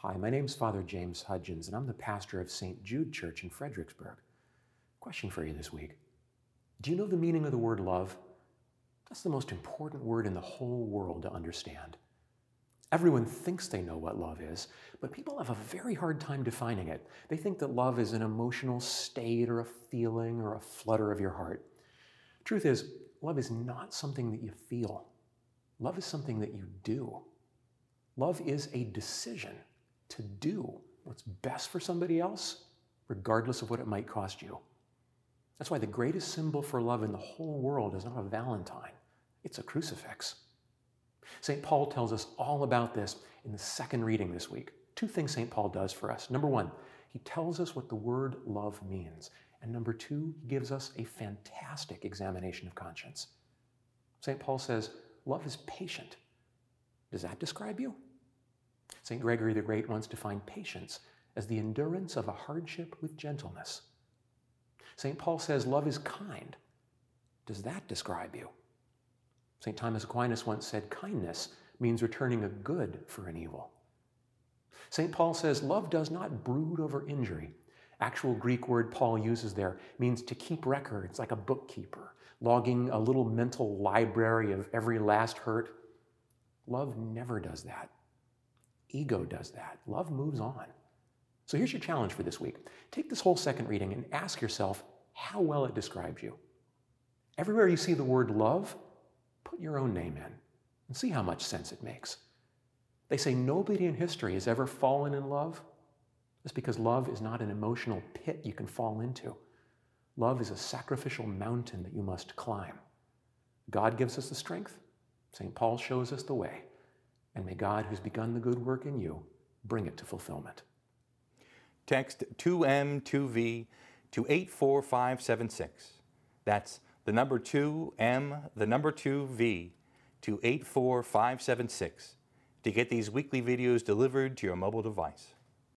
Hi, my name's Father James Hudgins, and I'm the pastor of St. Jude Church in Fredericksburg. Question for you this week Do you know the meaning of the word love? That's the most important word in the whole world to understand. Everyone thinks they know what love is, but people have a very hard time defining it. They think that love is an emotional state or a feeling or a flutter of your heart. Truth is, love is not something that you feel. Love is something that you do. Love is a decision to do what's best for somebody else, regardless of what it might cost you. That's why the greatest symbol for love in the whole world is not a valentine, it's a crucifix. St. Paul tells us all about this in the second reading this week. Two things St. Paul does for us. Number one, he tells us what the word love means. And number two, he gives us a fantastic examination of conscience. St. Paul says, Love is patient. Does that describe you? St. Gregory the Great once defined patience as the endurance of a hardship with gentleness. St. Paul says love is kind. Does that describe you? St. Thomas Aquinas once said kindness means returning a good for an evil. St. Paul says love does not brood over injury. Actual Greek word Paul uses there means to keep records like a bookkeeper, logging a little mental library of every last hurt. Love never does that. Ego does that. Love moves on. So here's your challenge for this week take this whole second reading and ask yourself how well it describes you. Everywhere you see the word love, put your own name in and see how much sense it makes. They say nobody in history has ever fallen in love. That's because love is not an emotional pit you can fall into. Love is a sacrificial mountain that you must climb. God gives us the strength. St. Paul shows us the way. And may God, who's begun the good work in you, bring it to fulfillment. Text 2M2V to 84576. That's the number 2M, the number 2V to 84576 to get these weekly videos delivered to your mobile device.